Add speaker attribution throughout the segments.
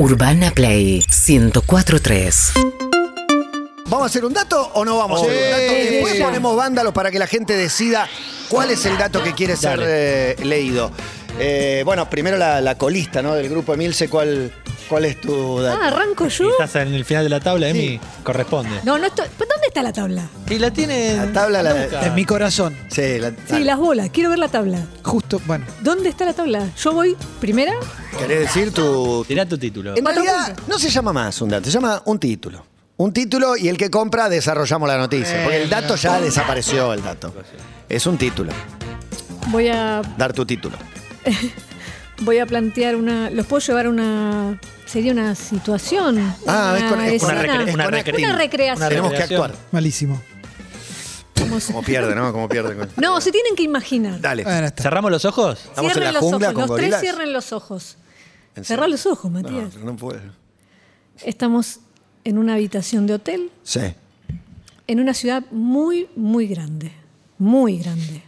Speaker 1: Urbana Play 1043.
Speaker 2: ¿Vamos a hacer un dato o no vamos a hacer un dato? Después
Speaker 3: ya.
Speaker 2: ponemos vándalos para que la gente decida cuál es el dato que quiere ser eh, leído. Eh, bueno, primero la, la colista ¿no? del grupo Emilce, ¿cuál, ¿cuál es tu dato?
Speaker 3: Ah, arranco
Speaker 4: Y
Speaker 3: yo.
Speaker 4: estás en el final de la tabla, Emi, corresponde.
Speaker 3: No, no estoy. ¿pero ¿Dónde está la tabla?
Speaker 4: Y la tiene.
Speaker 2: La tabla la-
Speaker 4: Nunca.
Speaker 5: En mi corazón.
Speaker 2: Sí, la-
Speaker 3: Sí,
Speaker 2: dale.
Speaker 3: las bolas. Quiero ver la tabla.
Speaker 5: Justo, bueno.
Speaker 3: ¿Dónde está la tabla? Yo voy primera.
Speaker 2: ¿Querés decir tu...?
Speaker 4: Tirá tu título.
Speaker 2: En
Speaker 3: Cuatro
Speaker 2: realidad
Speaker 3: puntos.
Speaker 2: no se llama más un dato, se llama un título. Un título y el que compra desarrollamos la noticia. Porque el dato ya desapareció, el dato. Es un título.
Speaker 3: Voy a,
Speaker 2: Dar tu título.
Speaker 3: voy a plantear una. ¿Los puedo llevar a una. Sería una situación?
Speaker 2: Ah, es con- es con-
Speaker 3: escena?
Speaker 4: Una recre- una
Speaker 3: Una
Speaker 4: recreación.
Speaker 2: Tenemos que actuar.
Speaker 5: Malísimo.
Speaker 3: Como se-
Speaker 2: Como pierde, ¿no? Como pierde.
Speaker 3: No, se tienen que imaginar.
Speaker 2: Dale.
Speaker 5: Bueno, está.
Speaker 4: ¿Cerramos los ojos?
Speaker 2: ¿Estamos en
Speaker 3: Cierren
Speaker 2: la
Speaker 3: los
Speaker 2: jungla
Speaker 3: ojos.
Speaker 2: con
Speaker 3: Los
Speaker 2: gorilas?
Speaker 3: tres cierren los ojos.
Speaker 2: ¿En
Speaker 3: Cerrá
Speaker 2: serio?
Speaker 3: los ojos, Matías.
Speaker 2: No, no puedo.
Speaker 3: Estamos en una habitación de hotel
Speaker 2: Sí.
Speaker 3: en una ciudad muy, muy grande. Muy grande.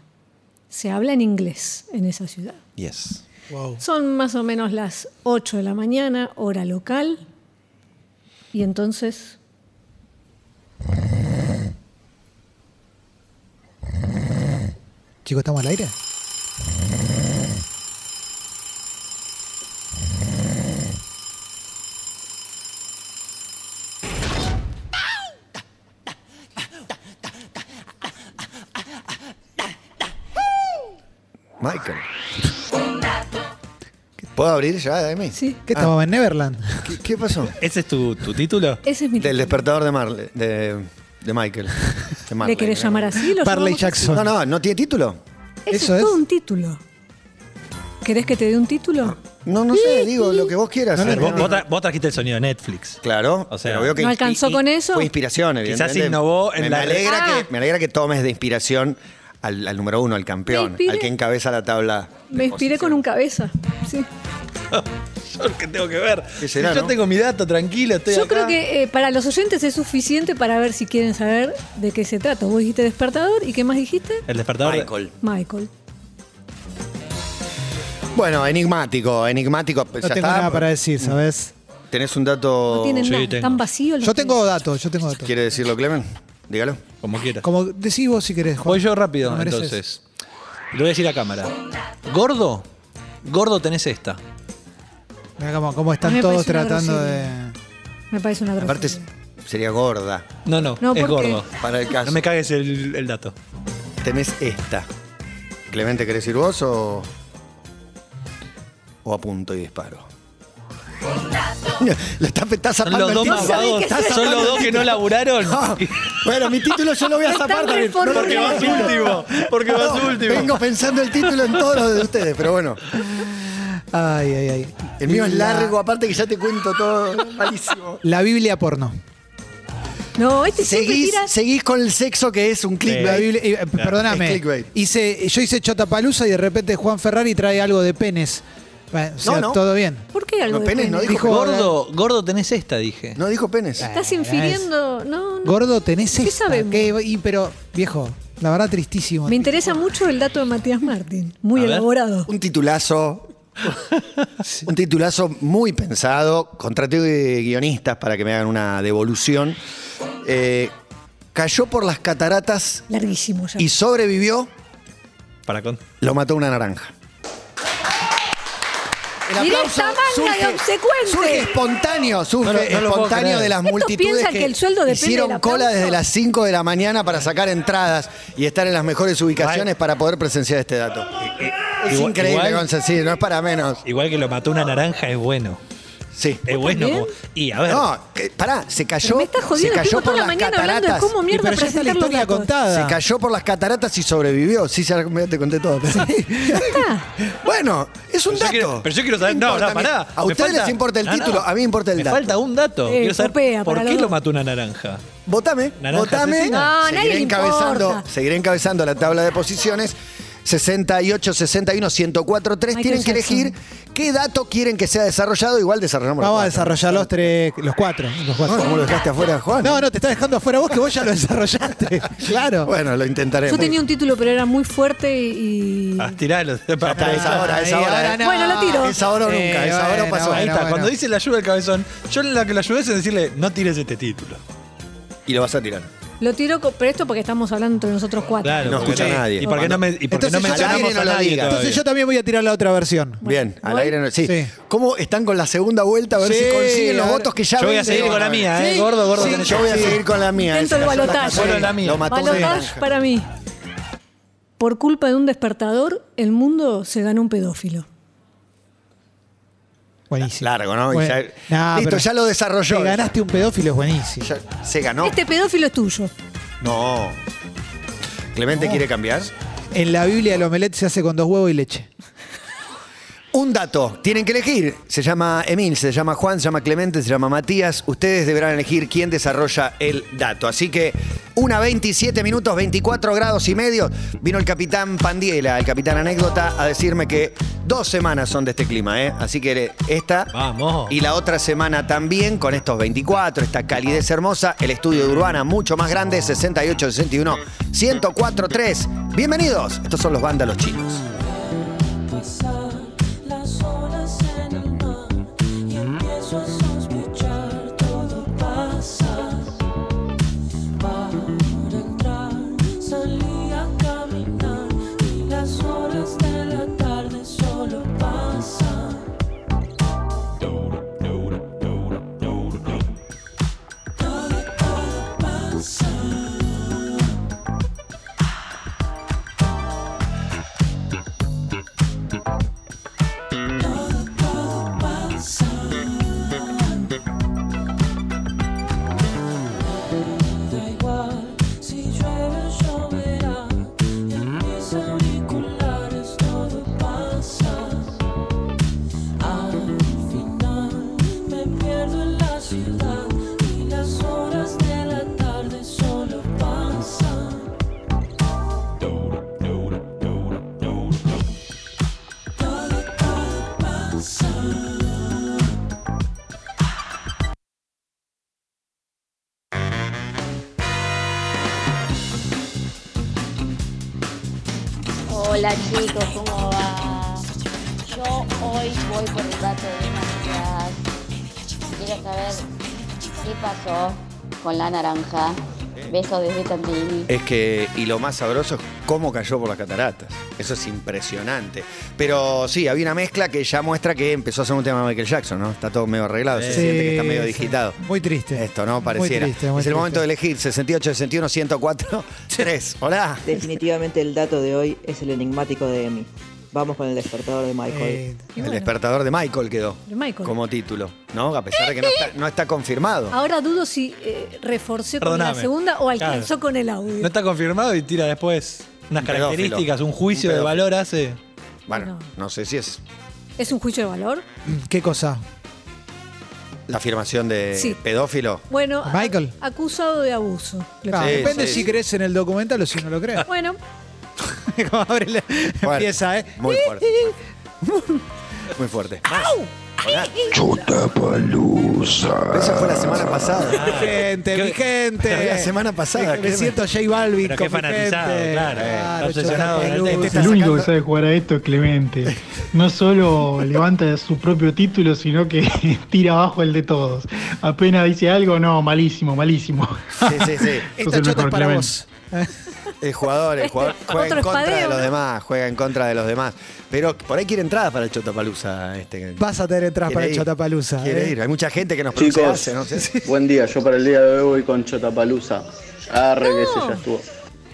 Speaker 3: Se habla en inglés en esa ciudad.
Speaker 2: Yes.
Speaker 5: Wow.
Speaker 3: Son más o menos las 8 de la mañana, hora local. Y entonces
Speaker 5: Chicos, ¿estamos al aire?
Speaker 2: Michael. ¿Puedo abrir ya, Amy?
Speaker 3: Sí.
Speaker 5: ¿Qué estamos en Neverland?
Speaker 2: ¿Qué, qué pasó?
Speaker 4: ¿Ese es tu, tu título?
Speaker 3: ese es mi
Speaker 2: Del
Speaker 3: título.
Speaker 2: despertador de Marley. De, de Michael. De Marley,
Speaker 3: ¿Le querés llamar así? ¿Lo
Speaker 5: Barley
Speaker 3: llamamos
Speaker 5: Jackson.
Speaker 2: No, no, ¿no tiene título?
Speaker 3: así? Ese
Speaker 5: Eso
Speaker 3: es,
Speaker 5: es.
Speaker 3: todo un título. ¿Querés que te dé un título?
Speaker 2: No, no sé, digo lo que vos quieras.
Speaker 4: A ver, vos,
Speaker 2: No,
Speaker 4: vos
Speaker 2: no.
Speaker 4: tra- vos trajiste el sonido de Netflix.
Speaker 2: Claro,
Speaker 4: O sea,
Speaker 2: pero veo que
Speaker 3: ¿No alcanzó con eso?
Speaker 2: Fue inspiración,
Speaker 4: Quizás
Speaker 2: evidentemente.
Speaker 4: innovó en
Speaker 2: me,
Speaker 4: la-
Speaker 2: me alegra
Speaker 3: Ah.
Speaker 2: que, me alegra que tomes de inspiración al, al número uno, al campeón, al que encabeza la tabla.
Speaker 3: Me inspiré con un cabeza. Sí.
Speaker 4: Yo lo que tengo que ver.
Speaker 2: ¿Qué será,
Speaker 4: Si yo
Speaker 2: no?
Speaker 4: tengo mi dato, tranquilo, estoy
Speaker 3: Yo
Speaker 4: acá.
Speaker 3: creo que eh, para los oyentes es suficiente para ver si quieren saber de qué se trata. Vos dijiste despertador y ¿qué más dijiste?
Speaker 4: El despertador. de-
Speaker 2: Michael.
Speaker 3: Michael.
Speaker 2: Bueno, enigmático, enigmático.
Speaker 5: No
Speaker 2: ya
Speaker 5: tengo
Speaker 2: está.
Speaker 5: nada para decir, ¿sabes?
Speaker 2: ¿Tenés un dato?
Speaker 3: No tienen
Speaker 4: sí,
Speaker 3: nada.
Speaker 4: tengo.
Speaker 3: Están vacíos los
Speaker 5: Yo tengo datos, yo tengo datos.
Speaker 2: ¿Quiere decirlo, Clemen? Dígalo.
Speaker 4: Como quieras.
Speaker 5: Como decís vos si querés, Juan.
Speaker 4: Voy yo rápido,
Speaker 5: mereces.
Speaker 4: entonces. Lo voy a decir a cámara. Gordo, gordo tenés esta.
Speaker 5: Mirá cómo, cómo
Speaker 3: A
Speaker 5: están
Speaker 3: me
Speaker 5: todos
Speaker 3: parece una
Speaker 5: tratando de...
Speaker 3: Me parece una
Speaker 2: Aparte
Speaker 3: grosería.
Speaker 2: sería gorda
Speaker 4: No, no,
Speaker 3: No,
Speaker 4: es gordo.
Speaker 2: para el caso.
Speaker 4: No me cagues el, el dato.
Speaker 2: Tenés esta. Clemente, ¿querés ir vos o, o apunto y disparo? Le está, está
Speaker 4: Son
Speaker 2: zapando
Speaker 4: los
Speaker 2: el
Speaker 4: dos
Speaker 2: título. Está
Speaker 4: Son
Speaker 2: zapando
Speaker 4: los
Speaker 2: el
Speaker 4: dos que no
Speaker 2: título.
Speaker 4: laburaron.
Speaker 2: No. Bueno, mi título yo lo voy a zapar también.
Speaker 3: reformulados.
Speaker 4: Porque vas último. Porque vas
Speaker 2: No,
Speaker 4: último.
Speaker 2: Vengo pensando el título en todos los de ustedes, pero bueno.
Speaker 5: Ay, ay, ay.
Speaker 2: El mío es
Speaker 5: La-
Speaker 2: largo, aparte que ya te cuento todo. Malísimo.
Speaker 5: La Biblia porno.
Speaker 3: No, este siempre
Speaker 2: Seguís,
Speaker 3: tira.
Speaker 2: seguís con el sexo que es un
Speaker 5: La
Speaker 2: clickbait.
Speaker 5: Biblia- eh, perdóname.
Speaker 2: clickbait.
Speaker 5: Hice, yo hice Chotapalusa y de repente Juan Ferrari trae algo de penes. Bueno, o sea,
Speaker 2: No, no.
Speaker 5: todo bien.
Speaker 3: ¿Por qué algo
Speaker 2: No,
Speaker 3: de
Speaker 2: penes no dijo.
Speaker 5: Dijo-
Speaker 4: Gordo, gordo tenés esta, dije.
Speaker 2: No dijo penes.
Speaker 3: Estás infiriendo. No, no.
Speaker 5: Gordo, tenés
Speaker 3: ¿Qué
Speaker 5: esta.
Speaker 3: sabemos?
Speaker 5: ¿Qué? Y, pero, viejo, la verdad tristísimo.
Speaker 3: Me interesa mucho el dato de Matías Martín. Muy
Speaker 4: A ver.
Speaker 3: elaborado.
Speaker 2: Un titulazo. un titulazo muy pensado. Contraté guionistas para que me hagan una devolución. Eh, cayó por las cataratas
Speaker 3: Larguísimo ya.
Speaker 2: y sobrevivió.
Speaker 4: Para con...
Speaker 2: Lo mató una naranja. El aplauso
Speaker 3: obsecuente.
Speaker 2: surge espontáneo, surge
Speaker 4: No no
Speaker 2: espontáneo de las multitudes
Speaker 3: piensan
Speaker 2: que,
Speaker 3: que el sueldo
Speaker 2: hicieron
Speaker 3: del
Speaker 2: cola desde las 5 de la mañana para sacar entradas y estar en las mejores ubicaciones para poder presenciar este dato. Es
Speaker 4: igual-
Speaker 2: increíble,
Speaker 4: igual-
Speaker 2: Gonzalo, sí, no es para menos.
Speaker 4: Igual que lo mató una naranja es bueno.
Speaker 2: Sí.
Speaker 4: Es bueno. como- Y a ver.
Speaker 2: No, que- pará, se
Speaker 3: Pero
Speaker 2: cayó,
Speaker 3: me estás
Speaker 2: se
Speaker 3: jodiendo.
Speaker 2: cayó
Speaker 3: Estuvimos
Speaker 2: por
Speaker 3: toda la
Speaker 2: las
Speaker 3: mañana hablando de
Speaker 2: cataratas.
Speaker 3: cómo
Speaker 5: Y
Speaker 3: mierda
Speaker 5: pero ya está la
Speaker 3: presentar los
Speaker 5: historia
Speaker 3: datos.
Speaker 5: contada.
Speaker 2: Se cayó por las cataratas y sobrevivió. Sí, ya me- te conté todo. pero- bueno, es un
Speaker 4: Pero yo
Speaker 2: dato.
Speaker 4: quiero- pero yo quiero saber.
Speaker 2: ¿Qué
Speaker 4: No,
Speaker 2: importa
Speaker 4: no,
Speaker 2: mí?
Speaker 4: pará.
Speaker 2: A
Speaker 4: Me
Speaker 2: ustedes
Speaker 4: falta-
Speaker 2: les importa el
Speaker 4: No, no.
Speaker 2: título, a mí me importa el
Speaker 4: Me
Speaker 2: dato.
Speaker 4: falta un dato.
Speaker 3: Eh,
Speaker 4: Quiero saber
Speaker 3: popea
Speaker 4: por
Speaker 3: para
Speaker 4: qué
Speaker 3: los
Speaker 4: lo
Speaker 3: dos.
Speaker 4: mató una naranja.
Speaker 2: Votame,
Speaker 4: Naranja
Speaker 2: votame.
Speaker 4: asesina.
Speaker 3: No, nadie
Speaker 2: seguiré,
Speaker 3: le
Speaker 2: encabezando,
Speaker 3: importa.
Speaker 2: seguiré encabezando la tabla de posiciones. 68 61 104 3.
Speaker 3: Michael
Speaker 2: Tienen que
Speaker 3: Jackson.
Speaker 2: elegir qué dato quieren que sea desarrollado. Igual desarrollamos los
Speaker 5: Vamos a
Speaker 2: cuatro.
Speaker 5: desarrollar los tres, los cuatro. Los cuatro.
Speaker 2: No, ¿Cómo lo dejaste afuera, Juan?
Speaker 5: No, no, te está dejando afuera vos que vos ya lo desarrollaste. claro.
Speaker 2: Bueno, lo intentaremos.
Speaker 3: Yo tenía un título, pero era muy fuerte y.
Speaker 4: Ah, tiralo.
Speaker 2: está, es ahora, es ahora, ¿eh?
Speaker 5: no.
Speaker 3: Bueno, lo tiro.
Speaker 2: Es ahora o nunca,
Speaker 5: Eh,
Speaker 2: es ahora o
Speaker 5: bueno,
Speaker 2: pasó.
Speaker 5: bueno,
Speaker 4: Ahí está,
Speaker 5: bueno.
Speaker 4: cuando dice la lluvia del cabezón, yo la que la ayudé es en decirle, no tires este título.
Speaker 2: Y lo vas a tirar.
Speaker 3: Lo tiro, pero esto porque estamos hablando entre nosotros cuatro.
Speaker 4: Claro,
Speaker 2: No escucha nadie.
Speaker 4: Y porque no, me, y porque
Speaker 5: Entonces
Speaker 4: no
Speaker 5: yo-
Speaker 4: mencionamos
Speaker 2: no
Speaker 4: a
Speaker 2: lo
Speaker 4: nadie todavía.
Speaker 5: Entonces yo también voy a tirar la otra versión.
Speaker 2: Bien, al aire no. Sí.
Speaker 5: Sí.
Speaker 2: ¿Cómo están con la segunda vuelta? A ver
Speaker 5: Sí,
Speaker 2: si consiguen los
Speaker 5: a ver.
Speaker 2: votos que ya
Speaker 4: Yo voy a
Speaker 2: venden.
Speaker 4: seguir con la mía, ¿eh?
Speaker 5: Sí.
Speaker 4: Gordo, gordo. Tenés
Speaker 2: yo voy a seguir con la mía.
Speaker 3: Intento
Speaker 2: esa,
Speaker 3: el
Speaker 2: la
Speaker 3: balotaje.
Speaker 2: pasó bien.
Speaker 4: Bueno, la mía.
Speaker 2: Lo mató un
Speaker 3: Balotage
Speaker 2: naranja.
Speaker 3: para mí. Por culpa de un despertador, el mundo se ganó un pedófilo.
Speaker 5: Buenísimo.
Speaker 2: Largo, ¿no? Y
Speaker 5: Bueno.
Speaker 2: ya-
Speaker 5: Nah,
Speaker 2: listo,
Speaker 5: pero
Speaker 2: ya lo desarrolló.
Speaker 5: Te ganaste un pedófilo, es buenísimo.
Speaker 2: Ya se ganó.
Speaker 3: Este pedófilo es tuyo.
Speaker 2: No. ¿Clemente
Speaker 5: No.
Speaker 2: quiere cambiar?
Speaker 5: En la Biblia el omelette se hace con dos huevos y leche.
Speaker 2: Un dato, tienen que elegir. Se llama Emil, se llama Juan, se llama Clemente, se llama Matías. Ustedes deberán elegir quién desarrolla el dato. Así que, una 27 minutos, 24 grados y medio. Vino el capitán Pandiela, el capitán anécdota, a decirme que dos semanas son de este clima, ¿eh? Así que esta
Speaker 4: Vamos.
Speaker 2: y la otra semana también, con estos 24, esta calidez hermosa, el estudio de Urbana mucho más grande, 68, 61, 104, 3. Bienvenidos, estos son los vándalos chinos.
Speaker 6: Hola chicos, ¿cómo va? Yo hoy voy por el dato de Matías. Quiero saber qué pasó con la naranja. Besos desde.
Speaker 2: Es que, y lo más sabroso es cómo cayó por las cataratas. Eso es impresionante. Pero sí, había una mezcla que ya muestra que empezó a ser un tema de Michael Jackson, ¿no? Está todo medio arreglado, se siente que está medio
Speaker 5: sí.
Speaker 2: digitado.
Speaker 5: Muy triste.
Speaker 2: Esto, ¿no?
Speaker 5: Muy
Speaker 2: Pareciera.
Speaker 5: triste, muy
Speaker 2: es el
Speaker 5: triste.
Speaker 2: momento de elegir 68, 61, 104, 3. Hola.
Speaker 7: Definitivamente el dato de hoy es el enigmático de Emi. Vamos con el despertador de Michael.
Speaker 5: Eh,
Speaker 2: El
Speaker 3: bueno,
Speaker 2: despertador de Michael quedó
Speaker 3: De Michael.
Speaker 2: como título, ¿no? A pesar de que no está, no está confirmado.
Speaker 3: Ahora dudo si eh, reforcé con
Speaker 4: Perdóname.
Speaker 3: la segunda o alcanzó
Speaker 4: Claro.
Speaker 3: con el audio.
Speaker 4: No está confirmado y tira después unas
Speaker 2: Un
Speaker 4: características, un juicio
Speaker 2: Un
Speaker 4: de valor hace.
Speaker 2: Bueno,
Speaker 3: No.
Speaker 2: no sé si es
Speaker 3: ¿Es un juicio de valor?
Speaker 5: ¿Qué cosa?
Speaker 2: la afirmación de
Speaker 3: Sí.
Speaker 2: pedófilo.
Speaker 3: Bueno,
Speaker 5: Michael.
Speaker 3: acusado de abuso.
Speaker 5: Claro,
Speaker 2: Sí,
Speaker 5: depende
Speaker 2: sí.
Speaker 5: si crees en el documental o si no lo crees.
Speaker 3: Bueno,
Speaker 5: Como abre la-
Speaker 2: Fuerte.
Speaker 5: empieza, ¿eh?
Speaker 2: Muy fuerte. Muy fuerte. Hola. Pero Esa fue la semana pasada.
Speaker 5: Mi gente,
Speaker 4: ¿Qué-
Speaker 5: mi gente.
Speaker 2: La semana pasada,
Speaker 5: Me, siento J Balvin
Speaker 4: Pero qué fanatizado,
Speaker 5: gente.
Speaker 4: claro. Está obsesionado el
Speaker 8: único
Speaker 2: sacando-
Speaker 8: que sabe jugar a esto es Clemente. No solo levanta su propio título, sino que tira abajo el de todos. Apenas dice algo, no, malísimo, malísimo.
Speaker 2: Sí, sí, sí.
Speaker 5: Esta chota es para
Speaker 8: Clemente.
Speaker 5: vos.
Speaker 2: El jugador, el jugador juega en contra
Speaker 3: espadeo,
Speaker 2: de los
Speaker 3: ¿no?
Speaker 2: demás, juega en contra de los demás. Pero por ahí quiere entradas para el Chotapalusa. Este.
Speaker 5: Vas a tener entradas para el
Speaker 2: ir,
Speaker 5: Chotapalusa.
Speaker 2: Quiere
Speaker 5: ¿eh?
Speaker 2: ir. Hay mucha gente que nos
Speaker 9: Chicos,
Speaker 2: no sé.
Speaker 9: buen día. Yo para el día de hoy voy con Chotapalusa. Arre que ese ya estuvo.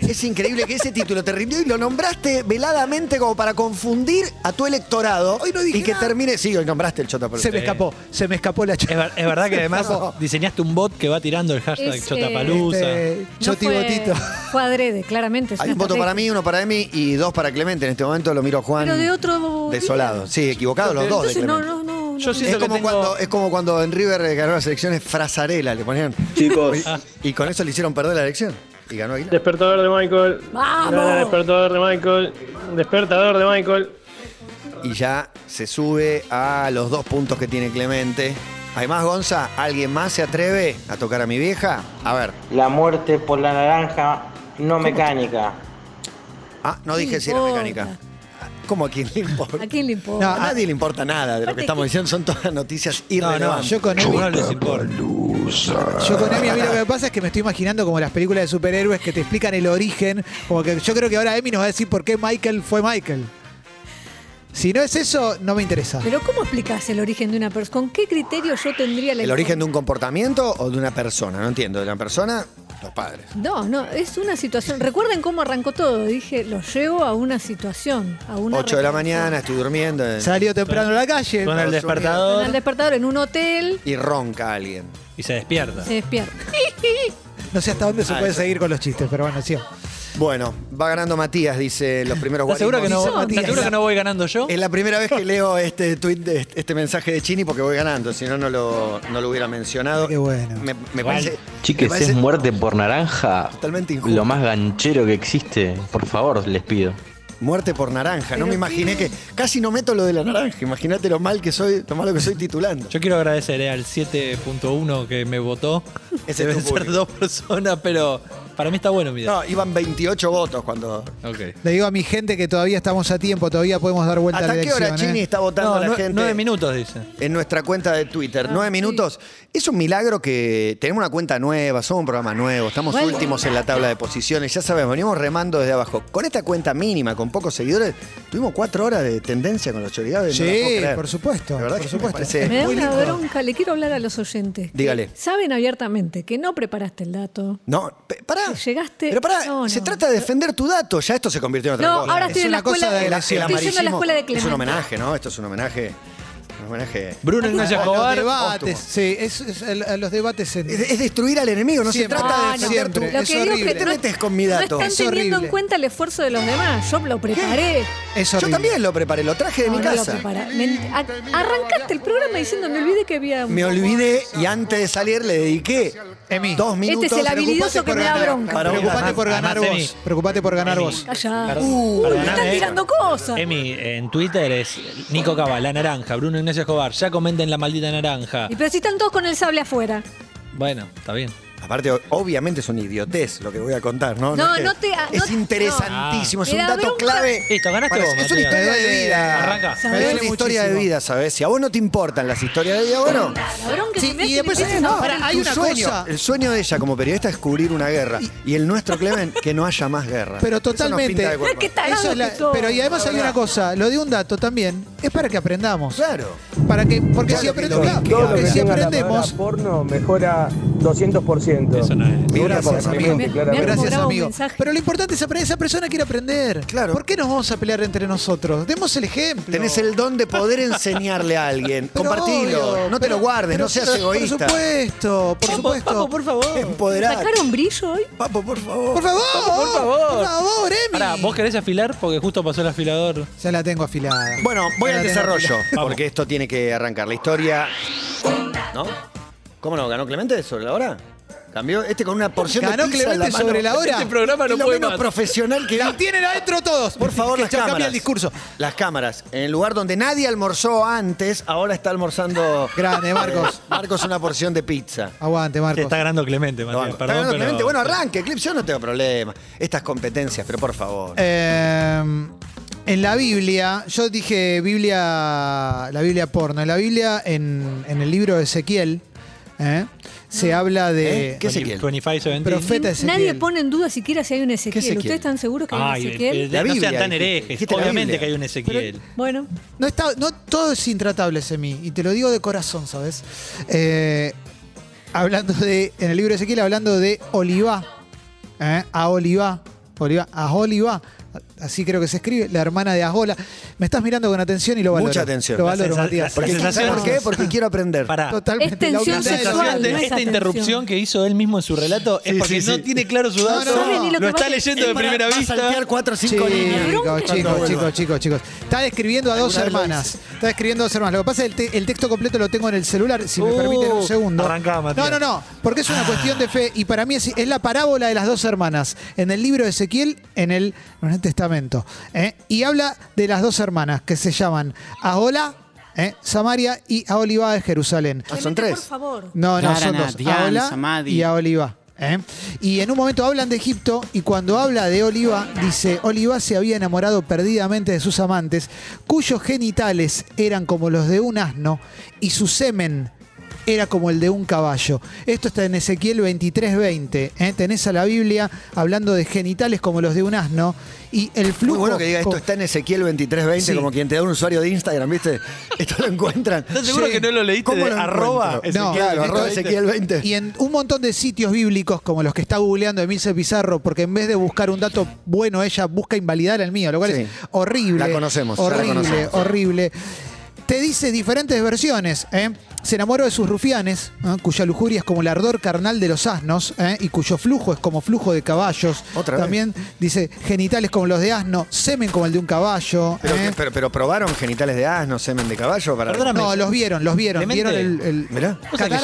Speaker 2: Es increíble que ese título te rindió y lo nombraste veladamente como para confundir a tu electorado.
Speaker 5: Hoy no dije
Speaker 2: y que
Speaker 5: nada.
Speaker 2: termine. Sí, hoy nombraste el Chotapalusa.
Speaker 5: Se me escapó, se me escapó la
Speaker 4: Es,
Speaker 5: chota.
Speaker 4: ver- es verdad que además diseñaste un bot que va tirando el hashtag
Speaker 3: Es, eh,
Speaker 4: Chotapalusa.
Speaker 5: Este,
Speaker 3: no
Speaker 5: Choti
Speaker 3: fue,
Speaker 5: Botito.
Speaker 3: fue adrede, claramente. es
Speaker 2: Hay
Speaker 3: una
Speaker 2: un voto para
Speaker 3: estrategia.
Speaker 2: mí, uno para Emi y dos para Clemente. En este momento lo miro a Juan.
Speaker 3: Pero de otro
Speaker 2: Desolado.
Speaker 3: día.
Speaker 2: Sí, equivocado los dos. de
Speaker 3: Entonces, no,
Speaker 2: Clemente.
Speaker 3: no, no.
Speaker 4: Yo
Speaker 3: no.
Speaker 4: siento
Speaker 2: Es como,
Speaker 4: tengo-
Speaker 2: cuando, es como cuando en River ganó las elecciones Frazarela, le ponían.
Speaker 9: Chicos,
Speaker 2: Y con eso le hicieron perder la elección. Y ganó Aguilar.
Speaker 10: Despertador de Michael.
Speaker 3: ¡Vamos!
Speaker 10: Gana despertador de Michael. Despertador de Michael.
Speaker 2: Y ya se sube a los dos puntos que tiene Clemente. Además, Gonza, ¿alguien más se atreve a tocar a mi vieja? A ver.
Speaker 11: La muerte por la naranja no mecánica.
Speaker 2: Ah, no dije si era mecánica. ¿Cómo a quién le importa?
Speaker 3: ¿A quién le importa?
Speaker 5: No,
Speaker 2: a nadie le importa nada de lo que estamos diciendo. Son todas noticias
Speaker 4: No, no,
Speaker 2: irrelevantes.
Speaker 5: Yo con Emi,
Speaker 4: no les importa.
Speaker 5: yo con Emi a mí lo que me pasa es que me estoy imaginando como las películas de superhéroes que te explican el origen. Como que yo creo que ahora Emi nos va a decir por qué Michael fue Michael. Si no es eso, no me interesa.
Speaker 3: Pero ¿cómo explicás el origen de una persona? ¿Con qué criterio yo tendría la
Speaker 2: ¿El origen de un comportamiento o de una persona? No entiendo. ¿De una persona? Los padres.
Speaker 3: No, no, es una situación. Recuerden cómo arrancó todo. Dije, lo llevo a una situación, a una
Speaker 2: 8 de la mañana, estoy durmiendo en-
Speaker 5: Salió temprano a la calle.
Speaker 4: Suena el
Speaker 3: Con
Speaker 4: despertador
Speaker 3: el despertador en un hotel,
Speaker 2: y ronca alguien.
Speaker 4: y se despierta.
Speaker 3: se despierta.
Speaker 5: No sé hasta dónde se
Speaker 2: Ah,
Speaker 5: puede
Speaker 2: eso.
Speaker 5: seguir con los chistes, pero bueno, sí.
Speaker 2: Bueno, va ganando Matías, dice los primeros
Speaker 4: ¿Estás seguro, que no,
Speaker 2: guarimos.
Speaker 4: ¿estás seguro que no voy ganando yo?
Speaker 2: Es la primera vez que leo este tweet, de- este mensaje de Chini porque voy ganando, si no, no lo, no lo hubiera mencionado.
Speaker 5: Qué bueno.
Speaker 2: Me, me
Speaker 12: Chiques,
Speaker 2: parece
Speaker 12: es muerte por naranja.
Speaker 2: totalmente injusto.
Speaker 12: Lo más ganchero que existe. Por favor, les pido.
Speaker 2: Muerte por naranja. No
Speaker 3: ¿Pero
Speaker 2: me imaginé
Speaker 3: qué?
Speaker 2: que. Casi no meto lo de la naranja. Imagínate lo mal que soy, lo malo que soy titulando.
Speaker 4: Yo quiero agradecer eh, al 7.1 que me votó.
Speaker 2: Ese es
Speaker 4: Deben ser dos personas, pero para mí está bueno mi
Speaker 2: No, iban 28 votos cuando.
Speaker 4: Ok.
Speaker 5: Le digo a mi gente que todavía estamos a tiempo, todavía podemos dar vuelta a la
Speaker 2: ¿Hasta qué
Speaker 5: elección.
Speaker 2: hora Chini
Speaker 5: ¿eh?
Speaker 2: está votando
Speaker 4: No,
Speaker 2: la
Speaker 4: nue-
Speaker 2: gente?
Speaker 4: nueve minutos, dice.
Speaker 2: En nuestra cuenta de Twitter.
Speaker 3: Ah,
Speaker 2: Nueve
Speaker 3: sí.
Speaker 2: minutos. Es un milagro que tenemos una cuenta nueva, somos un programa nuevo, estamos
Speaker 3: Bueno.
Speaker 2: últimos en la tabla de posiciones. Ya sabemos, venimos remando desde abajo. Con esta cuenta mínima, con pocos seguidores, tuvimos cuatro horas de tendencia con los chorigaves. no la puedo
Speaker 5: Sí,
Speaker 2: creer.
Speaker 5: por supuesto.
Speaker 2: La verdad
Speaker 5: por
Speaker 2: que me
Speaker 5: supuesto.
Speaker 2: parece
Speaker 3: Me da
Speaker 2: muy
Speaker 3: una
Speaker 2: lindo.
Speaker 3: bronca, le quiero hablar a los oyentes. que
Speaker 2: Dígale.
Speaker 3: Saben abiertamente que no preparaste el dato.
Speaker 2: No, pe- pará.
Speaker 3: Llegaste-
Speaker 2: Pero pará,
Speaker 3: No,
Speaker 2: se
Speaker 3: no.
Speaker 2: trata de defender tu dato. Ya esto se convirtió en otra
Speaker 3: No,
Speaker 2: cosa.
Speaker 3: ahora
Speaker 5: Es
Speaker 3: estoy en la
Speaker 5: una cosa
Speaker 3: escuela.
Speaker 5: de
Speaker 2: el
Speaker 3: estoy yendo a la escuela de
Speaker 2: Es
Speaker 3: Clemente.
Speaker 2: un homenaje, ¿no? Esto es un homenaje. Un homenaje.
Speaker 4: Bruno Ignacio
Speaker 5: A los
Speaker 4: Escobar.
Speaker 5: debates, sí, es, es el- a los debates en-
Speaker 2: Es, es destruir al enemigo, no
Speaker 5: Siempre.
Speaker 2: se trata
Speaker 3: No,
Speaker 2: de
Speaker 3: no.
Speaker 2: defender tu.
Speaker 3: Lo
Speaker 5: Es
Speaker 3: que digo es
Speaker 5: horrible.
Speaker 3: que
Speaker 2: te
Speaker 3: no,
Speaker 2: metes con mi
Speaker 3: no
Speaker 2: dato.
Speaker 3: están
Speaker 5: Es
Speaker 3: teniendo en
Speaker 5: horrible.
Speaker 3: cuenta el esfuerzo de los demás. Yo lo preparé.
Speaker 5: es
Speaker 2: Yo
Speaker 5: horrible.
Speaker 2: también lo preparé, lo traje de
Speaker 3: No,
Speaker 2: mi
Speaker 3: no lo
Speaker 2: casa.
Speaker 3: preparé. Me- a- arrancaste el programa diciendo, me olvidé que había... un-
Speaker 2: Me olvidé y antes de salir le dediqué
Speaker 5: Emi.
Speaker 2: dos minutos.
Speaker 3: Este es el habilidoso que me da bronca.
Speaker 2: Para un-
Speaker 5: Preocupate por ganar vos. Preocupate por ganar
Speaker 4: Emi.
Speaker 5: vos.
Speaker 3: Callá.
Speaker 4: Perdón,
Speaker 3: Uy, me
Speaker 4: perdóname,
Speaker 3: están
Speaker 4: eh.
Speaker 3: tirando cosas.
Speaker 4: Emi, en Twitter es Nico Cava, la naranja, Bruno Ignacio Escobar, ya comenten la maldita naranja.
Speaker 3: Y pero si están todos con el sable afuera.
Speaker 4: Bueno, está bien.
Speaker 2: Aparte, obviamente es una idiotez lo que voy a contar, ¿no?
Speaker 3: No,
Speaker 2: es que-
Speaker 3: no te- ah,
Speaker 2: Es
Speaker 3: no-
Speaker 2: interesantísimo,
Speaker 3: no.
Speaker 2: es un
Speaker 3: da
Speaker 2: dato
Speaker 3: bronca.
Speaker 2: clave.
Speaker 4: Listo, ganaste vos,
Speaker 2: Es una historia de
Speaker 5: duele-
Speaker 2: vida.
Speaker 4: Arranca.
Speaker 2: Es una historia de vida, ¿sabes? Si a vos no te importan las historias de vida, bueno.
Speaker 3: La bronca
Speaker 5: Sí,
Speaker 3: se me
Speaker 5: y después es- no, hay una
Speaker 2: sueño,
Speaker 5: cosa-
Speaker 2: El sueño de ella como periodista es cubrir una guerra. Y el nuestro, Clemen, que no haya más guerra.
Speaker 5: Pero
Speaker 2: Eso nos
Speaker 5: totalmente.
Speaker 2: pinta de
Speaker 3: No es
Speaker 5: Eso es la- pero y además hay una cosa, lo de un dato también, es para que aprendamos.
Speaker 2: Claro.
Speaker 5: Para que, porque
Speaker 2: Claro
Speaker 5: si aprendemos,
Speaker 9: porno mejora 200%.
Speaker 4: Eso no es.
Speaker 5: Gracias, amigo.
Speaker 3: Me- me han
Speaker 5: Gracias, amigo. Pero lo importante es aprender. Esa persona quiere aprender.
Speaker 2: Claro.
Speaker 5: ¿Por qué nos vamos a pelear entre nosotros? Demos el ejemplo.
Speaker 2: Tenés el don de poder enseñarle a alguien.
Speaker 5: Pero
Speaker 2: Compartilo.
Speaker 5: obvio,
Speaker 2: no te
Speaker 5: pero-
Speaker 2: lo guardes,
Speaker 5: pero
Speaker 2: no seas
Speaker 5: por-
Speaker 2: egoísta.
Speaker 5: Por supuesto, por supuesto.
Speaker 4: Papo, por favor.
Speaker 2: Empoderate.
Speaker 3: ¿Sacaron brillo hoy?
Speaker 2: Papo, por favor.
Speaker 5: Por favor,
Speaker 4: por favor.
Speaker 5: Por favor, Emi.
Speaker 4: Pará, ¿vos querés afilar? Porque justo pasó el afilador.
Speaker 5: Ya la tengo afilada.
Speaker 2: Bueno, voy
Speaker 5: Ya
Speaker 2: al desarrollo,
Speaker 5: afilada.
Speaker 2: porque esto tiene que arrancar. La historia. ¿No? ¿Cómo no? ¿Ganó Clemente sobre la hora? ¿Cambió? Este con una porción
Speaker 5: ¿Ganó
Speaker 2: de pizza en
Speaker 5: Clemente
Speaker 2: la mano.
Speaker 5: sobre la hora?
Speaker 4: Este programa no
Speaker 2: Es lo
Speaker 4: puede
Speaker 2: menos
Speaker 4: más.
Speaker 2: profesional que
Speaker 5: La
Speaker 2: vi.
Speaker 5: tienen adentro todos.
Speaker 2: Por favor,
Speaker 5: que
Speaker 2: las
Speaker 5: ya cambia
Speaker 2: cámaras.
Speaker 5: el discurso.
Speaker 2: Las cámaras. En el lugar donde nadie almorzó antes, ahora está almorzando.
Speaker 5: Grande, Marcos.
Speaker 2: Marcos, una porción de pizza.
Speaker 5: Aguante, Marcos.
Speaker 4: está ganando Clemente,
Speaker 2: Lo
Speaker 4: Matías. Perdón,
Speaker 2: Está ganando
Speaker 4: pero-
Speaker 2: Clemente. Bueno, arranque, Clip, yo no tengo problema. Estas competencias, pero por favor.
Speaker 5: Eh, en la Biblia, yo dije Biblia, la Biblia porno. En la Biblia, en, en el libro de Ezequiel, ¿eh? se habla de
Speaker 2: ¿Eh? ¿Qué Ezequiel?
Speaker 4: 25, 17.
Speaker 5: profeta Ezequiel.
Speaker 3: Nadie pone en duda siquiera si hay un Ezequiel.
Speaker 2: Ezequiel?
Speaker 3: ¿Ustedes están seguros que hay un Ezequiel?
Speaker 4: eh,
Speaker 2: La
Speaker 4: no
Speaker 2: Biblia,
Speaker 4: sean tan
Speaker 2: dijiste.
Speaker 4: herejes.
Speaker 2: Dijiste la
Speaker 4: Obviamente
Speaker 2: Biblia.
Speaker 4: que hay un Ezequiel.
Speaker 3: Bueno,
Speaker 5: No, está, no todo es intratable, Semi, y te lo digo de corazón, ¿sabes? Eh, hablando de, en el libro de Ezequiel, hablando de Olivá, ¿eh? a Olivá, Olivá, a Olivá, Así creo que se escribe, la hermana de Asgola. Me estás mirando con atención y lo valoro.
Speaker 2: Mucha atención.
Speaker 5: Lo valoro, Matías.
Speaker 4: la
Speaker 2: Porque,
Speaker 4: sensación-
Speaker 2: ¿Sabes por qué? Porque quiero aprender.
Speaker 4: Pará.
Speaker 5: Totalmente.
Speaker 3: Es tensión
Speaker 5: la humildad de la
Speaker 3: sexual,
Speaker 5: vida.
Speaker 3: no es
Speaker 4: esta
Speaker 3: atención.
Speaker 4: interrupción que hizo él mismo en su relato es
Speaker 2: Sí,
Speaker 4: porque
Speaker 2: sí,
Speaker 4: no
Speaker 2: sí.
Speaker 4: tiene claro su dato.
Speaker 5: No, no, no.
Speaker 3: ni lo
Speaker 4: está leyendo de
Speaker 2: Es
Speaker 4: primera
Speaker 2: para
Speaker 4: vista.
Speaker 2: saltear cuatro o cinco líneas.
Speaker 5: Chicos, chicos, chicos, chicos, chicos. Está describiendo a dos hermanas. Está describiendo a dos hermanas. Lo que pasa es que el, te- el texto completo lo tengo en el celular, si me
Speaker 4: Uh,
Speaker 5: permiten un segundo.
Speaker 4: arrancá, Matías.
Speaker 5: No, no, no, porque es una cuestión de fe y para mí es, es la parábola de las dos hermanas en el libro de Ezequiel, en el Nuevo Testamento. ¿eh? Y habla de las dos hermanas que se llaman Ahola, ¿eh? Samaria y Aholibá de Jerusalén.
Speaker 2: Ah, son tres.
Speaker 3: Por favor.
Speaker 5: No, no, son dos.
Speaker 13: Samadhi.
Speaker 5: y a Oliva. ¿eh? Y en un momento hablan de Egipto y cuando habla de Oliva, dice, Oliva se había enamorado perdidamente de sus amantes, cuyos genitales eran como los de un asno y su semen era como el de un caballo. Esto está en Ezequiel 23:20. ¿eh? Tenés a la Biblia hablando de genitales como los de un asno y el flujo...
Speaker 2: Muy bueno que diga esto está en Ezequiel 2320,
Speaker 5: Sí.
Speaker 2: como quien te da un usuario de Instagram, ¿viste? Esto lo encuentran.
Speaker 4: ¿Estás seguro
Speaker 5: Sí.
Speaker 4: que no lo leíste
Speaker 2: ¿Cómo
Speaker 4: de
Speaker 2: lo
Speaker 4: arroba
Speaker 2: encuentro?
Speaker 5: No,
Speaker 4: Ezequiel
Speaker 2: claro, arroba
Speaker 4: 20?
Speaker 2: Ezequiel 20.
Speaker 5: Y en un montón de sitios bíblicos, como los que está googleando Emilce Pizarro, porque en vez de buscar un dato bueno, ella busca invalidar el mío, lo cual
Speaker 2: Sí.
Speaker 5: es horrible.
Speaker 2: La conocemos, ya la
Speaker 5: Horrible,
Speaker 2: conocemos.
Speaker 5: horrible. Te dice diferentes versiones. ¿eh? Se enamoró de sus rufianes, ¿eh? cuya lujuria es como el ardor carnal de los asnos, ¿eh? y cuyo flujo es como flujo de caballos.
Speaker 2: Otra vez.
Speaker 5: También dice genitales como los de asno, semen como el de un caballo.
Speaker 2: Pero,
Speaker 5: ¿eh?
Speaker 2: pero, pero probaron genitales de asno, semen de caballo para.
Speaker 4: Perdóname.
Speaker 5: No, los vieron, los vieron.
Speaker 4: Clemente,
Speaker 5: Vieron el, el
Speaker 2: Mirá.
Speaker 4: Vos sabés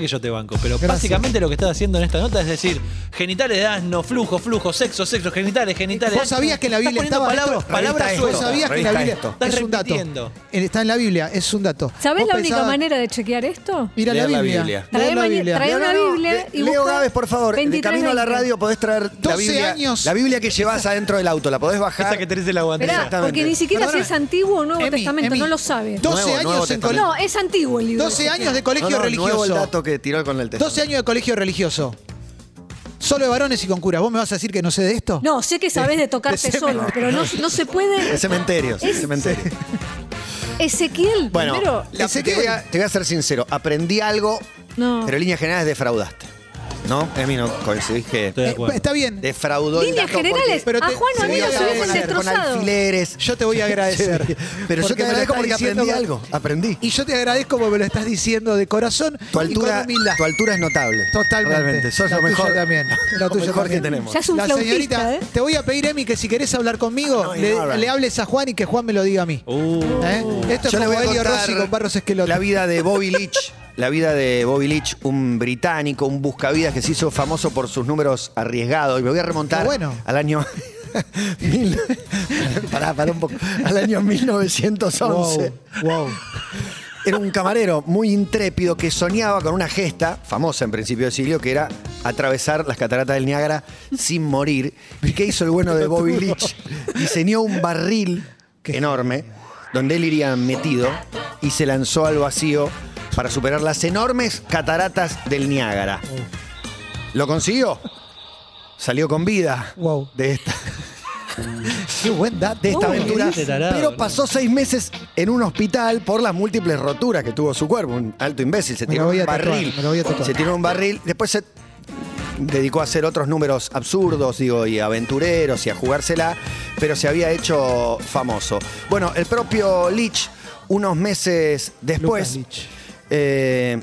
Speaker 4: que, yo, que te banco, pero
Speaker 5: Gracias.
Speaker 4: básicamente lo que estás haciendo en esta nota es decir, genitales de asno, flujo, flujo, sexo, sexo, genitales, genitales.
Speaker 5: ¿Vos sabías que en la Biblia estaba
Speaker 4: palabras, palabras
Speaker 5: ¿Vos sabías que en la Biblia es un dato? Está en la Biblia, es un dato.
Speaker 3: ¿Sabés
Speaker 5: ¿Vos
Speaker 3: la única
Speaker 5: pensabas-
Speaker 3: manera de chequear esto?
Speaker 5: Ir a la
Speaker 2: Leer la
Speaker 5: Biblia.
Speaker 2: Biblia.
Speaker 5: Leer
Speaker 3: Trae,
Speaker 5: la
Speaker 3: maña-
Speaker 5: Biblia.
Speaker 3: trae una
Speaker 2: No, no,
Speaker 3: Biblia y
Speaker 2: Leo
Speaker 3: busca
Speaker 2: Gávez, por favor, de
Speaker 3: 23,
Speaker 2: camino a la
Speaker 3: 20.
Speaker 2: radio podés traer la
Speaker 5: 12
Speaker 2: Biblia.
Speaker 5: años.
Speaker 2: La Biblia que llevas adentro del auto, la podés bajar.
Speaker 4: Esa que tenés en la guantera.
Speaker 3: Esperá,
Speaker 2: Exactamente.
Speaker 3: porque ni siquiera
Speaker 5: Perdona.
Speaker 3: si es antiguo o Nuevo
Speaker 5: Emi,
Speaker 3: Testamento,
Speaker 5: Emi,
Speaker 3: no lo sabe.
Speaker 5: 12
Speaker 2: Nuevo- Nuevo
Speaker 5: años en
Speaker 2: Testamento.
Speaker 5: colegio.
Speaker 3: No, es antiguo el libro.
Speaker 5: 12 años de
Speaker 2: No,
Speaker 5: colegio
Speaker 2: no, nuevo el
Speaker 5: religioso.
Speaker 2: dato que tiró con el texto.
Speaker 5: 12 años de colegio religioso. Solo de varones y con curas. ¿Vos me vas a decir que no sé de esto?
Speaker 3: No, sé que sabés de tocarte
Speaker 5: de
Speaker 3: solo, pero no, no se puede.
Speaker 2: El cementerio, sí,
Speaker 3: Es-
Speaker 2: cementerio.
Speaker 3: Ezequiel,
Speaker 2: Bueno,
Speaker 3: primero.
Speaker 2: la- te, voy a, te voy a ser sincero. Aprendí algo,
Speaker 3: No.
Speaker 2: pero en líneas generales defraudaste. ¿No? Emi, no coincidís que
Speaker 4: Estoy de
Speaker 5: Eh,
Speaker 4: acuerdo.
Speaker 5: está bien.
Speaker 2: defraudó el
Speaker 3: Líneas
Speaker 2: dato
Speaker 3: generales,
Speaker 2: porque
Speaker 3: a Juan o a mí hubiesen
Speaker 2: con- alfileres.
Speaker 5: Yo te voy a agradecer.
Speaker 2: Pero yo te
Speaker 5: me lo
Speaker 2: agradezco
Speaker 5: estás
Speaker 2: porque
Speaker 5: diciendo
Speaker 2: aprendí
Speaker 5: con-
Speaker 2: algo. Aprendí.
Speaker 5: Y yo te agradezco porque me lo estás diciendo de corazón
Speaker 2: Tu
Speaker 5: y con
Speaker 2: altura,
Speaker 5: humildad.
Speaker 2: tu altura es notable.
Speaker 5: Totalmente.
Speaker 2: Realmente. Sos
Speaker 5: La
Speaker 2: lo
Speaker 5: tuya
Speaker 2: mejor.
Speaker 5: también. La
Speaker 2: Lo
Speaker 5: tuya
Speaker 2: mejor
Speaker 5: también.
Speaker 2: que tenemos.
Speaker 3: Ya es un
Speaker 5: la
Speaker 3: flautista,
Speaker 5: señorita,
Speaker 3: ¿eh?
Speaker 5: te voy a pedir, Emi, que si querés hablar conmigo,
Speaker 2: No,
Speaker 5: le, le hables a Juan y que Juan me lo diga a mí.
Speaker 4: Uh,
Speaker 5: ¿Eh? Esto es
Speaker 2: Yo le
Speaker 5: como
Speaker 2: voy a
Speaker 5: Elio
Speaker 2: contar
Speaker 5: Rossi con Barros Esqueloto.
Speaker 2: La vida de Bobby Leach. La vida de Bobby Leach, un británico, un buscavidas que se hizo famoso por sus números arriesgados. Y me voy a remontar
Speaker 5: bueno.
Speaker 2: al año. mil- pará, pará un poco. Al año 1911.
Speaker 5: Wow, wow.
Speaker 2: Era un camarero muy intrépido que soñaba con una gesta, famosa en principio de siglo, que era atravesar las cataratas del Niágara sin morir. ¿Y qué hizo el bueno de Bobby Leach? Diseñó un barril enorme donde él iría metido y se lanzó al vacío para superar las enormes cataratas del Niágara. ¿Lo consiguió? Salió con vida
Speaker 5: Wow.
Speaker 2: de esta,
Speaker 5: Qué buen dato.
Speaker 2: de esta aventura,
Speaker 4: qué tarado,
Speaker 2: pero pasó seis meses en un hospital por las múltiples roturas que tuvo su cuerpo. Un alto imbécil, se
Speaker 5: Me
Speaker 2: tiró
Speaker 5: voy
Speaker 2: un
Speaker 5: a tatuar,
Speaker 2: barril.
Speaker 5: me lo voy a tatuar.
Speaker 2: Se tiró un barril, después se dedicó a hacer otros números absurdos, digo, y aventureros y a jugársela, pero se había hecho famoso. Bueno, el propio Leach, unos meses después,
Speaker 5: Lucas Leach.
Speaker 2: Eh,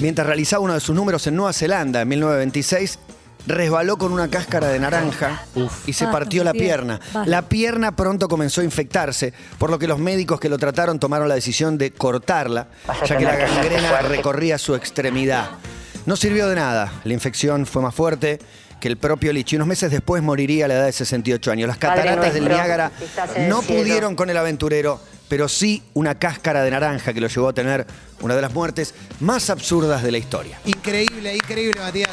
Speaker 2: mientras realizaba uno de sus números en Nueva Zelanda en 1926, resbaló con una cáscara de naranja y se
Speaker 3: Basta,
Speaker 2: partió la pierna.
Speaker 3: basta.
Speaker 2: La pierna pronto comenzó a infectarse, por lo que los médicos que lo trataron tomaron la decisión de cortarla, ya que la gangrena recorría su extremidad. No sirvió de nada, la infección fue más fuerte que el propio Lich y unos meses después moriría a la edad de 68 años. Las cataratas del Niágara no pudieron con el aventurero, pero sí una cáscara de naranja que lo llevó a tener una de las muertes más absurdas de la historia.
Speaker 5: Increíble, increíble, Matías.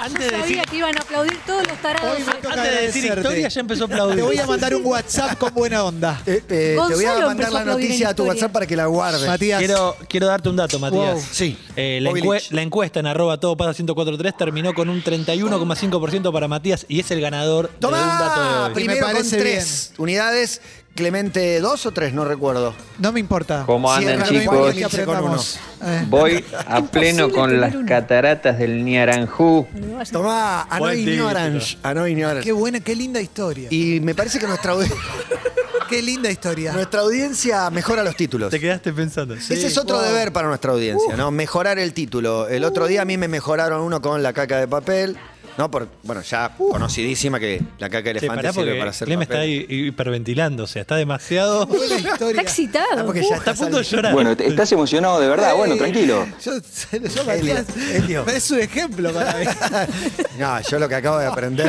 Speaker 4: antes de
Speaker 3: Sabía
Speaker 4: decir,
Speaker 3: que iban a aplaudir todos los tarados.
Speaker 5: Hoy me toca
Speaker 4: antes de decir historia ya empezó a aplaudir.
Speaker 5: Te voy a mandar un WhatsApp con buena onda.
Speaker 2: Eh, eh, te voy a mandar la noticia a tu. WhatsApp para que la guardes.
Speaker 5: Matías.
Speaker 4: Quiero, quiero darte un dato, Matías.
Speaker 5: Wow.
Speaker 2: Sí.
Speaker 4: Eh, la, encuesta en arroba todo pasa 1043 terminó con un 31,5% para Matías y es el ganador de un dato de hoy.
Speaker 2: primero con
Speaker 5: parece
Speaker 2: tres unidades. Clemente 2 o 3, no recuerdo.
Speaker 5: No me importa.
Speaker 12: ¿Cómo andan,
Speaker 2: Cierra
Speaker 12: chicos?
Speaker 2: Juan, que aprendamos.
Speaker 5: Eh,
Speaker 12: Voy a pleno con las cataratas del Niaranjú.
Speaker 2: Tomá, Anoy Orange.
Speaker 5: qué buena, qué linda historia.
Speaker 2: Y me parece que nuestra, audi-
Speaker 5: Qué linda historia.
Speaker 2: nuestra audiencia mejora los títulos.
Speaker 4: Te quedaste pensando.
Speaker 2: Ese es otro deber para nuestra audiencia, ¿no? Mejorar el título. El otro día a mí me mejoraron uno con la caca de papel. No, por, bueno, ya conocidísima que la caca de elefante sirve
Speaker 4: porque
Speaker 2: para hacer
Speaker 4: Clem está
Speaker 2: papel.
Speaker 4: ahí hiperventilando, o sea, está demasiado.
Speaker 3: Está excitado.
Speaker 2: porque ya
Speaker 4: Está a punto de llorar.
Speaker 13: Bueno, estás emocionado de verdad. Bueno, tranquilo.
Speaker 5: Yo, yo
Speaker 2: Elio.
Speaker 5: es un ejemplo para mí.
Speaker 2: No, yo lo que acabo de aprender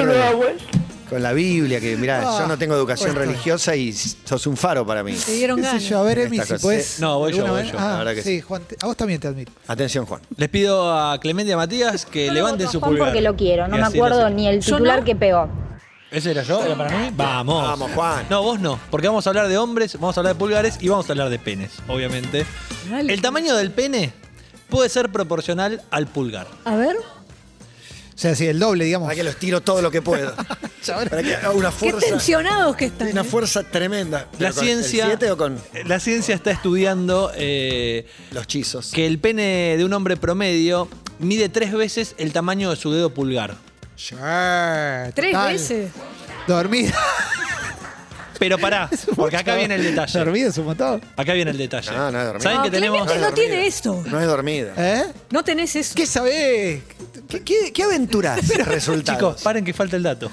Speaker 2: con la Biblia, que mirá,
Speaker 5: Ah,
Speaker 2: yo no tengo educación religiosa y sos un faro para mí.
Speaker 3: Te dieron
Speaker 5: ¿Qué sé
Speaker 3: ganas.
Speaker 5: yo? A ver, Emi, si puedes.
Speaker 4: No, voy yo,
Speaker 5: ¿alguna
Speaker 4: voy yo,
Speaker 5: Ah,
Speaker 2: la verdad que
Speaker 5: sí, Juan, te- a vos también te admito.
Speaker 2: Atención, Juan.
Speaker 4: Les pido a Clemente y a Matías que
Speaker 6: lo
Speaker 4: levanten su
Speaker 6: Juan
Speaker 4: pulgar.
Speaker 6: porque lo quiero, no me acuerdo ni el titular
Speaker 3: no.
Speaker 6: que pegó.
Speaker 4: ¿Ese era yo? ¿Era para mí? Vamos.
Speaker 2: Vamos, Juan.
Speaker 4: No, vos no, porque vamos a hablar de hombres, vamos a hablar de pulgares y vamos a hablar de penes, obviamente.
Speaker 3: Dale.
Speaker 4: El tamaño del pene puede ser proporcional al pulgar.
Speaker 3: A ver,
Speaker 5: O sea, sí, el doble, digamos.
Speaker 2: Para que los tiro todo lo que puedo. Para que haga una
Speaker 3: qué
Speaker 2: fuerza.
Speaker 3: tensionados que están.
Speaker 2: Una
Speaker 3: ¿eh?
Speaker 2: fuerza tremenda.
Speaker 4: La
Speaker 2: ¿Pero con
Speaker 4: ciencia,
Speaker 2: ¿El 7 o con
Speaker 4: la ciencia está estudiando eh,
Speaker 2: los chizos?
Speaker 4: que el pene de un hombre promedio mide tres veces el tamaño de su dedo pulgar.
Speaker 3: Tres
Speaker 5: total.
Speaker 3: veces.
Speaker 5: Dormida.
Speaker 4: Pero pará, porque acá viene el detalle.
Speaker 5: Dormida es un montón.
Speaker 4: Acá viene el detalle.
Speaker 2: No, no es dormida.
Speaker 4: ¿Saben
Speaker 3: No,
Speaker 4: que tenemos?
Speaker 3: Clemente no tiene esto.
Speaker 2: No es dormida.
Speaker 5: ¿Eh?
Speaker 3: No tenés eso.
Speaker 5: ¿Qué sabés?
Speaker 2: ¿Qué, qué, qué aventuras? resultados.
Speaker 4: Chicos, paren que falta el dato.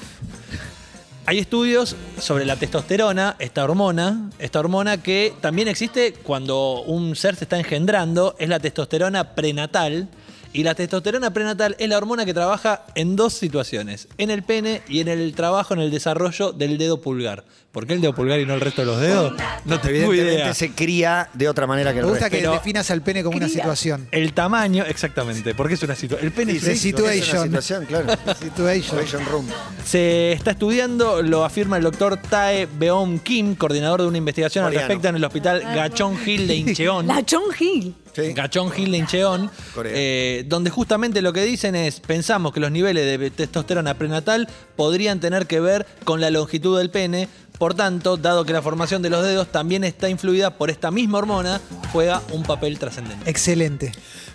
Speaker 4: Hay estudios sobre la testosterona, esta hormona, esta hormona que también existe cuando un ser se está engendrando, es la testosterona prenatal. Y la testosterona prenatal es la hormona que trabaja en dos situaciones, en el pene y en el trabajo, en el desarrollo del dedo pulgar. ¿Por qué el dedo pulgar y no el resto de los dedos? No tengo
Speaker 2: Evidentemente
Speaker 4: idea.
Speaker 2: se cría de otra manera que
Speaker 5: Me
Speaker 2: el
Speaker 5: gusta
Speaker 2: resto.
Speaker 5: que
Speaker 4: Pero-
Speaker 5: definas al pene como una situación.
Speaker 4: El tamaño, exactamente, porque es una situación. El pene
Speaker 2: Sí,
Speaker 4: es
Speaker 5: The
Speaker 2: sí, es una
Speaker 5: situation.
Speaker 2: situación, claro.
Speaker 5: Situation.
Speaker 2: Situation room.
Speaker 4: Se está estudiando, lo afirma el doctor Tae Beom Kim, coordinador de una investigación
Speaker 2: Coreano.
Speaker 4: al respecto en el hospital Gachon Hill de Incheon.
Speaker 3: La Hill.
Speaker 2: Sí.
Speaker 4: Gachon Hill de Incheon, eh, donde justamente lo que dicen es, pensamos que los niveles de testosterona prenatal podrían tener que ver con la longitud del pene, por tanto, dado que la formación de los dedos también está influida por esta misma hormona, juega un papel trascendente.
Speaker 5: Excelente.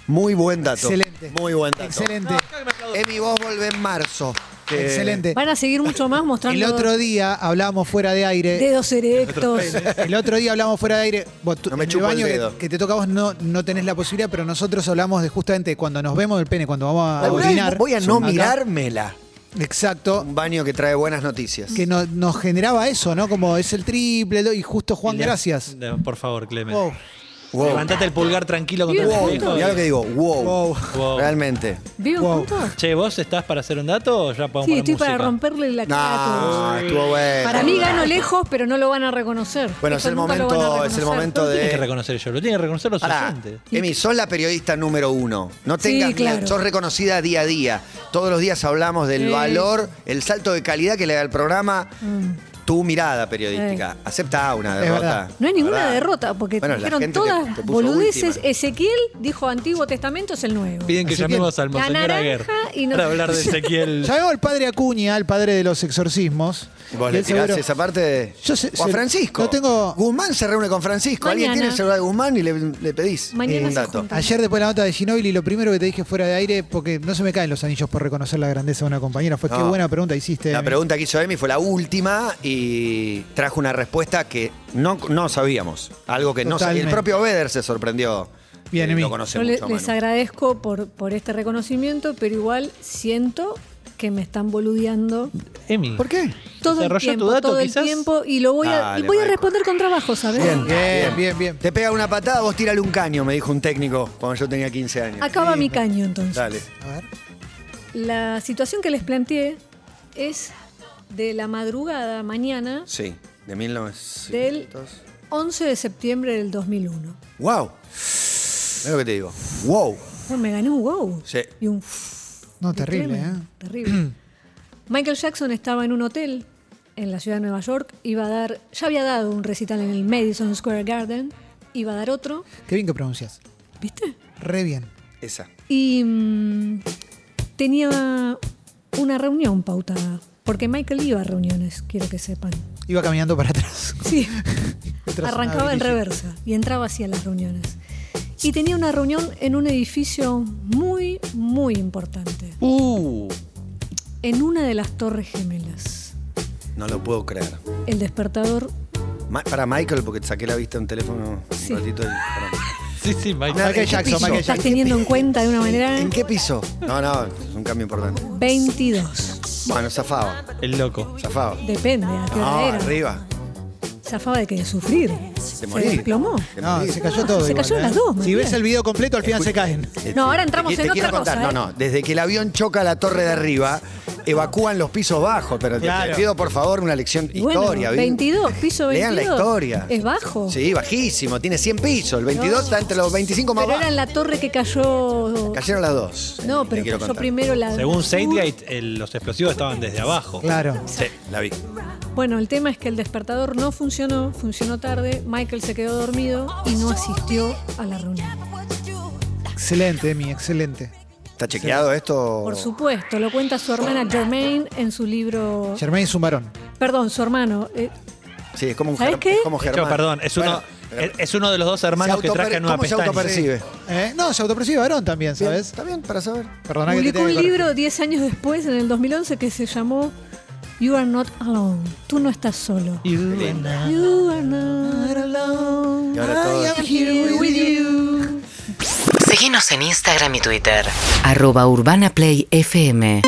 Speaker 2: Muy buen dato.
Speaker 5: Excelente.
Speaker 2: Muy buen dato.
Speaker 5: Excelente.
Speaker 2: Emi, vos volvés en marzo. Que-
Speaker 5: Excelente.
Speaker 3: Van a seguir mucho más mostrando
Speaker 5: El otro día hablábamos fuera de aire.
Speaker 3: dedos erectos.
Speaker 5: El otro día hablamos fuera de aire. Vos, tú-
Speaker 2: No me
Speaker 5: en
Speaker 2: chupo el
Speaker 5: baño que,
Speaker 2: dedo.
Speaker 5: que te toca a vos no, no tenés la posibilidad, pero nosotros hablamos de justamente cuando nos vemos el pene, cuando vamos a orinar.
Speaker 2: Voy a no
Speaker 5: acá.
Speaker 2: mirármela.
Speaker 5: Exacto.
Speaker 2: Un baño que trae buenas noticias.
Speaker 5: Que no- nos generaba eso, ¿no? Como es el triple, y justo Juan, gracias.
Speaker 4: Por favor, Clemen.
Speaker 5: Wow.
Speaker 2: Wow.
Speaker 4: Levantate el pulgar tranquilo contra el
Speaker 3: Wow.
Speaker 4: espejo.
Speaker 2: Mirá lo que digo. Wow.
Speaker 5: Wow.
Speaker 4: Wow.
Speaker 2: Realmente.
Speaker 3: ¿Viven
Speaker 5: Wow.
Speaker 3: juntos?
Speaker 4: Che, ¿vos estás para hacer un dato o ya podemos
Speaker 3: Sí, estoy para romperle la cara a todos.
Speaker 2: estuvo bueno.
Speaker 3: Para mí gano lejos, pero no lo van a reconocer.
Speaker 2: Bueno, es el momento, es el momento
Speaker 4: tiene que
Speaker 2: de.
Speaker 4: reconocer yo, lo tiene que reconocer los
Speaker 2: Pará,
Speaker 4: oyentes.
Speaker 2: Emi, sos la periodista número uno. No tengas
Speaker 3: claro.
Speaker 2: Sos reconocida día a día. Todos los días hablamos del
Speaker 3: Sí.
Speaker 2: valor, el salto de calidad que le da el programa.
Speaker 3: Mm.
Speaker 2: Tu mirada periodística. Acepta una derrota.
Speaker 3: No hay ninguna
Speaker 2: ¿Verdad?
Speaker 3: derrota, porque
Speaker 2: Bueno,
Speaker 3: dijeron todas
Speaker 2: te- te puso
Speaker 3: boludeces.
Speaker 2: última.
Speaker 3: Ezequiel dijo Antiguo Testamento es el nuevo.
Speaker 4: Piden que
Speaker 5: Ezequiel.
Speaker 4: llamemos al Monseñor Aguer
Speaker 3: y no-
Speaker 4: para hablar de Ezequiel.
Speaker 5: Llamemos al padre Acuña, al padre de los exorcismos.
Speaker 2: ¿Y ¿Vos
Speaker 5: Y
Speaker 2: le tirás
Speaker 5: seguro-
Speaker 2: esa parte? de-
Speaker 5: Yo sé-
Speaker 2: o a Francisco.
Speaker 5: no tengo-
Speaker 2: Guzmán se reúne con Francisco. Alguien
Speaker 3: Mañana.
Speaker 2: tiene el celular de Guzmán y le, le pedís
Speaker 3: Mañana
Speaker 2: un dato.
Speaker 3: juntan.
Speaker 5: Ayer después de la nota de Ginóbili, lo primero que te dije fuera de aire, porque no se me caen los anillos por reconocer la grandeza de una compañera, fue qué
Speaker 2: No.
Speaker 5: buena pregunta hiciste.
Speaker 2: La pregunta que hizo Emi fue la última y trajo una respuesta que no, no sabíamos. Algo que no sabía. El propio Beder se sorprendió.
Speaker 5: Bien.
Speaker 2: Lo conoce
Speaker 3: Yo
Speaker 2: mucho,
Speaker 3: les agradezco por, por este reconocimiento, pero igual siento que me están boludeando
Speaker 4: Emi.
Speaker 2: ¿Por qué?
Speaker 3: todo el
Speaker 4: ¿Desarrolló
Speaker 3: tiempo,
Speaker 4: tu dato,
Speaker 3: todo el
Speaker 4: quizás?
Speaker 3: tiempo y lo voy a,
Speaker 2: Dale,
Speaker 3: y voy a responder con trabajo, ¿sabes?
Speaker 2: Bien,
Speaker 5: Bien, bien, bien.
Speaker 2: Te pega una patada, vos tírale un caño, me dijo un técnico cuando yo tenía 15 años.
Speaker 3: Acaba mi caño entonces.
Speaker 2: Dale.
Speaker 5: A ver.
Speaker 3: La situación que les planteé es de la madrugada mañana
Speaker 2: Sí, de 1900.
Speaker 3: Del- 11 de septiembre del 2001.
Speaker 2: ¡Wow! Mira lo que te digo. ¡Wow!
Speaker 3: Me gané un wow.
Speaker 2: Sí.
Speaker 3: Y un
Speaker 5: No, terrible, ¿eh?
Speaker 3: Terrible. Michael Jackson estaba en un hotel en la ciudad de Nueva York, iba a dar, ya había dado un recital en el Madison Square Garden, iba a dar otro,
Speaker 5: Qué bien que pronuncias.
Speaker 3: ¿viste?
Speaker 5: Re bien.
Speaker 2: Esa.
Speaker 3: Y mm, tenía una reunión pautada Porque Michael iba a reuniones, quiero que sepan.
Speaker 5: Iba caminando para atrás.
Speaker 3: Sí. Arrancaba en reversa y entraba hacia las reuniones. Y tenía una reunión en un edificio muy, muy importante.
Speaker 4: Uh.
Speaker 3: En una de las torres gemelas.
Speaker 2: No lo puedo creer.
Speaker 3: El despertador.
Speaker 2: Ma- para Michael, porque saqué la vista de un teléfono
Speaker 3: Sí.
Speaker 2: un ratito. y- para-
Speaker 4: Sí, sí, Michael.
Speaker 2: Nada, ¿en qué
Speaker 5: Jackson,
Speaker 2: piso?
Speaker 5: Michael
Speaker 3: Estás teniendo en cuenta de una manera.
Speaker 2: ¿En qué piso? No, no, es un cambio importante.
Speaker 3: 22.
Speaker 2: Bueno, zafaba,
Speaker 4: El loco.
Speaker 2: zafaba.
Speaker 3: Depende a qué
Speaker 2: No,
Speaker 3: hora era.
Speaker 2: arriba.
Speaker 3: Zafaba de que de sufrir. Se desplomó.
Speaker 5: No, se cayó todo.
Speaker 3: Se
Speaker 5: igual,
Speaker 3: cayó
Speaker 5: ¿eh?
Speaker 3: las dos,
Speaker 5: Si
Speaker 3: Matías.
Speaker 5: ves el video completo, al final se caen.
Speaker 3: No, ahora entramos
Speaker 2: Te- te
Speaker 3: en otra
Speaker 2: contar.
Speaker 3: cosa.
Speaker 2: No,
Speaker 3: ¿eh?
Speaker 2: no, desde que el avión choca la torre de arriba, evacúan los pisos bajos, pero te- pido por favor una lección
Speaker 3: bueno,
Speaker 2: historia. ¿bien?
Speaker 3: 22, piso 22.
Speaker 2: Lean la historia.
Speaker 3: Es bajo.
Speaker 2: Sí, bajísimo, tiene 100 pisos, el 22
Speaker 3: No.
Speaker 2: está entre los 25 más
Speaker 3: Pero era
Speaker 2: bajos.
Speaker 3: en la torre que cayó.
Speaker 2: Cayeron las dos.
Speaker 3: No,
Speaker 2: Te
Speaker 3: pero
Speaker 2: quiero
Speaker 3: cayó
Speaker 2: contar.
Speaker 3: primero la.
Speaker 4: Según. Sadegate, el- los explosivos estaban desde abajo.
Speaker 5: Claro.
Speaker 2: Sí, la vi.
Speaker 3: Bueno, el tema es que el despertador no funcionó, funcionó tarde. Michael se quedó dormido y no asistió a la reunión.
Speaker 5: Excelente, Emi, excelente.
Speaker 2: ¿Está chequeado esto?
Speaker 3: Por supuesto, lo cuenta su hermana Germaine en su libro.
Speaker 5: Germain es un varón.
Speaker 3: Perdón, su hermano. eh,
Speaker 2: Sí, es como un
Speaker 3: ¿Sabes qué?
Speaker 2: es como
Speaker 4: De hecho,
Speaker 2: Germán.
Speaker 4: perdón, es uno,
Speaker 2: Bueno, pero-
Speaker 4: es- es uno de los dos hermanos que trajan una
Speaker 2: ¿Cómo se
Speaker 4: pestaña.
Speaker 2: autopercibe?
Speaker 5: ¿Eh? No, se autopercibe varón también,
Speaker 2: Bien,
Speaker 5: ¿sabes?
Speaker 2: Está bien, para saber.
Speaker 5: Perdona que te
Speaker 3: publicó un libro
Speaker 5: corregir.
Speaker 3: 10 años después, en el 2011, que se llamó You Are Not Alone. Tú no estás solo. You are not alone.
Speaker 2: Y ahora todos-
Speaker 3: I am here with you.
Speaker 1: Síguenos en Instagram y Twitter. Arroba Urbana Play FM.